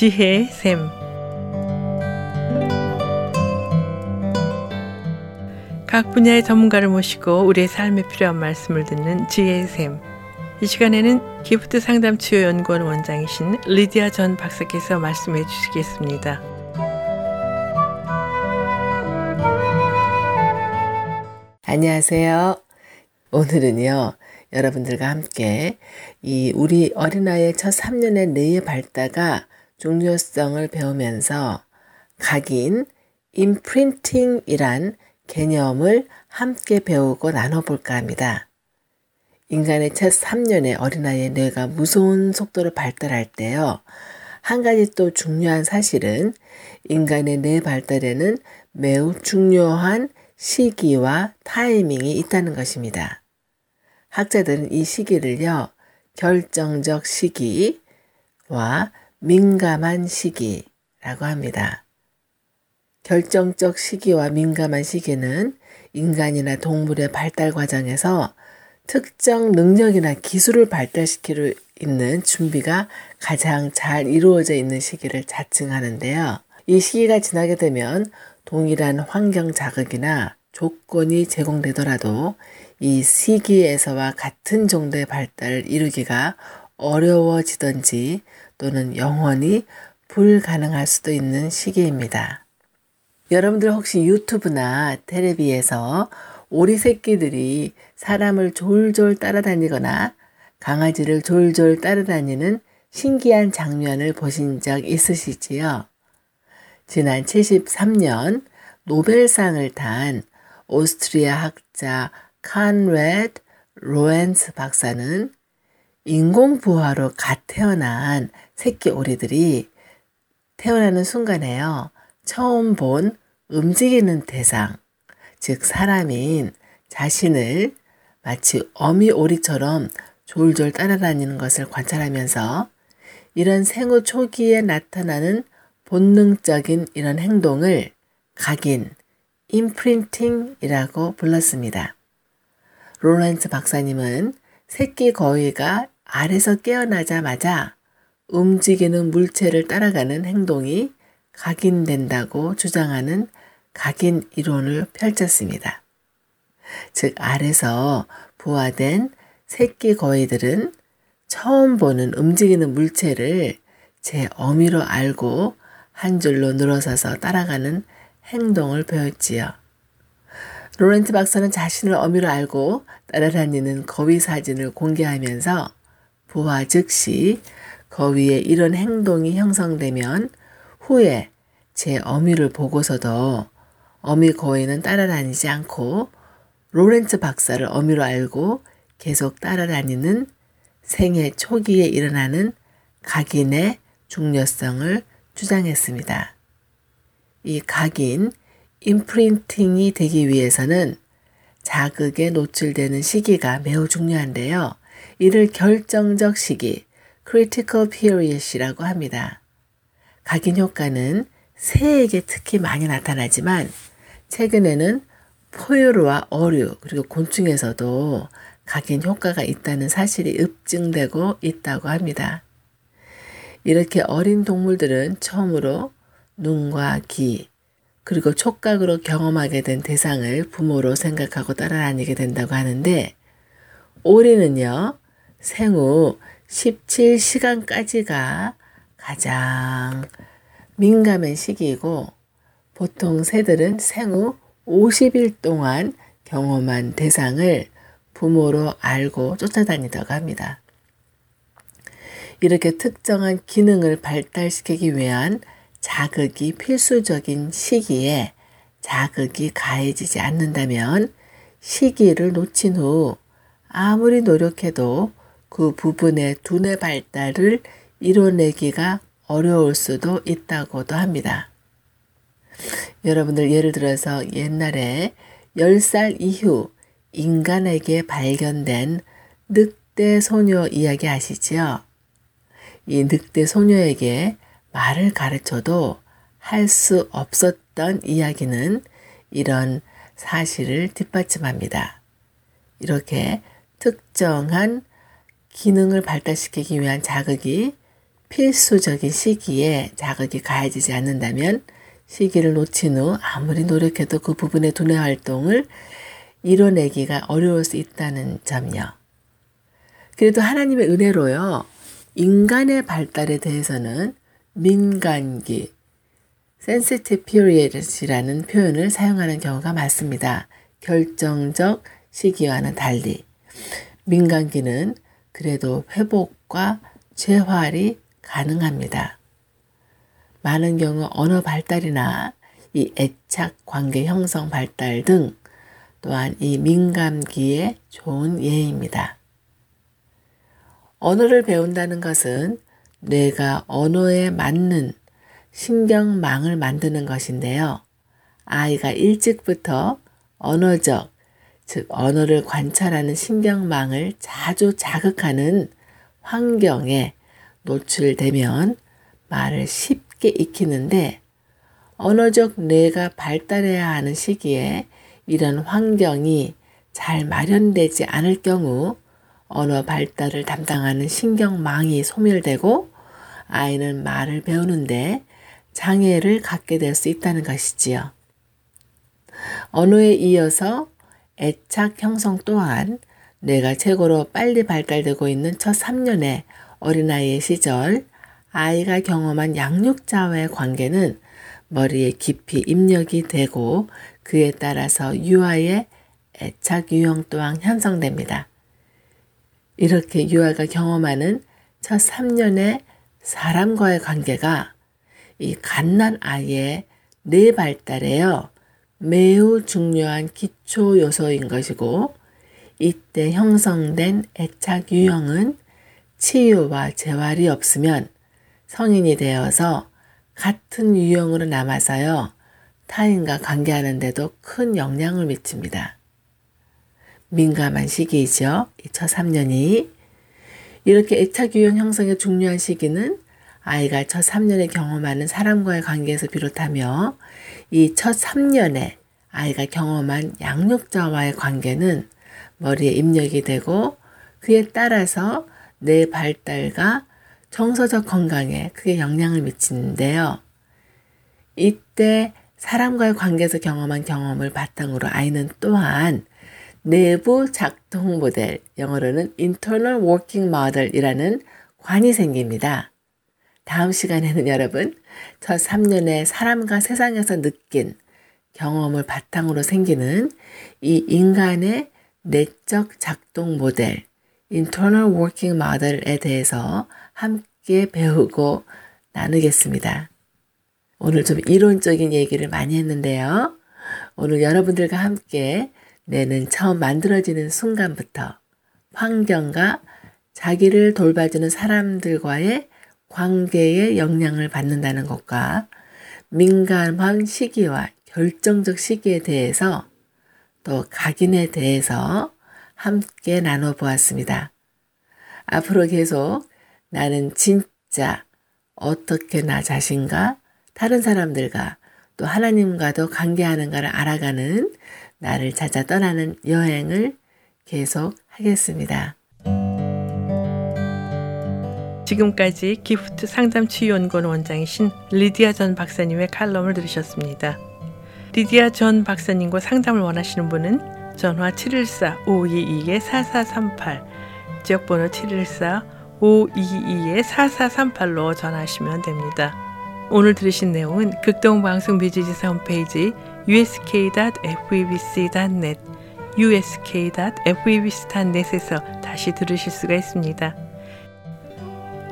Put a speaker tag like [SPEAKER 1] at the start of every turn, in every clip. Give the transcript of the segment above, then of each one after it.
[SPEAKER 1] 지혜의 샘. 각 분야의 전문가를 모시고 우리의 삶에 필요한 말씀을 듣는 지혜의 샘. 이 시간에는 기프트 상담 치유 연구원 원장이신 리디아 전 박사께서 말씀해 주시겠습니다.
[SPEAKER 2] 안녕하세요. 오늘은요, 여러분들과 함께 이 우리 어린아이의 첫 3년의 뇌의 발달과 중요성을 배우면서 각인 임프린팅이란 개념을 함께 배우고 나눠볼까 합니다. 인간의 첫 3년의 어린아이의 뇌가 무서운 속도로 발달할 때요. 한 가지 또 중요한 사실은 인간의 뇌 발달에는 매우 중요한 시기와 타이밍이 있다는 것입니다. 학자들은 이 시기를요, 결정적 시기와 민감한 시기라고 합니다. 결정적 시기와 민감한 시기는 인간이나 동물의 발달 과정에서 특정 능력이나 기술을 발달시키려 있는 준비가 가장 잘 이루어져 있는 시기를 자칭하는데요. 이 시기가 지나게 되면 동일한 환경 자극이나 조건이 제공되더라도 이 시기에서와 같은 정도의 발달을 이루기가 어려워지던지 또는 영원히 불가능할 수도 있는 시기입니다. 여러분들 혹시 유튜브나 텔레비에서 오리 새끼들이 사람을 졸졸 따라다니거나 강아지를 졸졸 따라다니는 신기한 장면을 보신 적 있으시지요? 지난 73년 노벨상을 탄 오스트리아 학자 콘라드 로렌츠 박사는 인공부화로 갓 태어난 새끼 오리들이 태어나는 순간에요. 처음 본 움직이는 대상, 즉 사람인 자신을 마치 어미 오리처럼 졸졸 따라다니는 것을 관찰하면서 이런 생후 초기에 나타나는 본능적인 이런 행동을 각인, 임프린팅이라고 불렀습니다. 로렌스 박사님은 새끼 거위가 알에서 깨어나자마자 움직이는 물체를 따라가는 행동이 각인된다고 주장하는 각인 이론을 펼쳤습니다. 즉, 알에서 부화된 새끼 거위들은 처음 보는 움직이는 물체를 제 어미로 알고 한 줄로 늘어서서 따라가는 행동을 배웠지요. 로렌트 박사는 자신을 어미로 알고 따라다니는 거위 사진을 공개하면서 부화 즉시 거위의 이런 행동이 형성되면 후에 제 어미를 보고서도 어미 거위는 따라다니지 않고 로렌츠 박사를 어미로 알고 계속 따라다니는 생애 초기에 일어나는 각인의 중요성을 주장했습니다. 이 각인, 임프린팅이 되기 위해서는 자극에 노출되는 시기가 매우 중요한데요. 이를 결정적 시기, critical period이라고 합니다. 각인 효과는 새에게 특히 많이 나타나지만 최근에는 포유류와 어류 그리고 곤충에서도 각인 효과가 있다는 사실이 입증되고 있다고 합니다. 이렇게 어린 동물들은 처음으로 눈과 귀, 그리고 촉각으로 경험하게 된 대상을 부모로 생각하고 따라다니게 된다고 하는데, 오리는요, 생후 17시간까지가 가장 민감한 시기이고, 보통 새들은 생후 50일 동안 경험한 대상을 부모로 알고 쫓아다니다고 합니다. 이렇게 특정한 기능을 발달시키기 위한 자극이 필수적인 시기에 자극이 가해지지 않는다면 시기를 놓친 후 아무리 노력해도 그 부분의 두뇌 발달을 이뤄내기가 어려울 수도 있다고도 합니다. 여러분들 예를 들어서 옛날에 10살 이후 인간에게 발견된 늑대 소녀 이야기 아시죠? 이 늑대 소녀에게 말을 가르쳐도 할 수 없었던 이야기는 이런 사실을 뒷받침합니다. 이렇게 특정한 기능을 발달시키기 위한 자극이 필수적인 시기에 자극이 가해지지 않는다면 시기를 놓친 후 아무리 노력해도 그 부분의 두뇌 활동을 이뤄내기가 어려울 수 있다는 점요. 그래도 하나님의 은혜로요. 인간의 발달에 대해서는 민간기, sensitive period이라는 표현을 사용하는 경우가 많습니다. 결정적 시기와는 달리 민간기는 그래도 회복과 재활이 가능합니다. 많은 경우 언어 발달이나 이 애착 관계 형성 발달 등 또한 이 민감기에 좋은 예입니다. 언어를 배운다는 것은 뇌가 언어에 맞는 신경망을 만드는 것인데요. 아이가 일찍부터 언어적, 즉 언어를 관찰하는 신경망을 자주 자극하는 환경에 노출되면 말을 쉽게 익히는데 언어적 뇌가 발달해야 하는 시기에 이런 환경이 잘 마련되지 않을 경우 언어 발달을 담당하는 신경망이 소멸되고 아이는 말을 배우는데 장애를 갖게 될 수 있다는 것이지요. 언어에 이어서 애착 형성 또한 뇌가 최고로 빨리 발달되고 있는 첫 3년의 어린아이의 시절 아이가 경험한 양육자와의 관계는 머리에 깊이 입력이 되고 그에 따라서 유아의 애착 유형 또한 형성됩니다. 이렇게 유아가 경험하는 첫 3년의 사람과의 관계가 이 갓난 아이의 뇌 발달에요. 매우 중요한 기초 요소인 것이고 이때 형성된 애착 유형은 치유와 재활이 없으면 성인이 되어서 같은 유형으로 남아서요. 타인과 관계하는데도 큰 영향을 미칩니다. 민감한 시기이죠. 첫 3년이. 이렇게 애착 유형 형성의 중요한 시기는 아이가 첫 3년에 경험하는 사람과의 관계에서 비롯하며 이 첫 3년에 아이가 경험한 양육자와의 관계는 머리에 입력이 되고 그에 따라서 내 발달과 정서적 건강에 크게 영향을 미치는데요. 이때 사람과의 관계에서 경험한 경험을 바탕으로 아이는 또한 내부 작동 모델, 영어로는 internal working model이라는 관이 생깁니다. 다음 시간에는 여러분, 저 3년의 사람과 세상에서 느낀 경험을 바탕으로 생기는 이 인간의 내적 작동 모델, internal working model에 대해서 함께 배우고 나누겠습니다. 오늘 좀 이론적인 얘기를 많이 했는데요. 오늘 여러분들과 함께 뇌는 처음 만들어지는 순간부터 환경과 자기를 돌봐주는 사람들과의 관계에 영향을 받는다는 것과 민감한 시기와 결정적 시기에 대해서 또 각인에 대해서 함께 나눠보았습니다. 앞으로 계속 나는 진짜 어떻게 나 자신과 다른 사람들과 또 하나님과도 관계하는가를 알아가는 나를 찾아 떠나는 여행을 계속 하겠습니다.
[SPEAKER 1] 지금까지 기프트 상담 치유연구원 원장이신 리디아 전 박사님의 칼럼을 들으셨습니다. 리디아 전 박사님과 상담을 원하시는 분은 전화 714-522-4438, 지역번호 714-522-4438로 전화하시면 됩니다. 오늘 들으신 내용은 극동방송 뮤지지사 홈페이지 usk.febc.net, usk.febc.net에서 다시 들으실 수가 있습니다.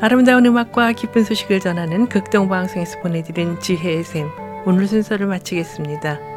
[SPEAKER 1] 아름다운 음악과 기쁜 소식을 전하는 극동방송에서 보내드린 지혜의 샘 오늘 순서를 마치겠습니다.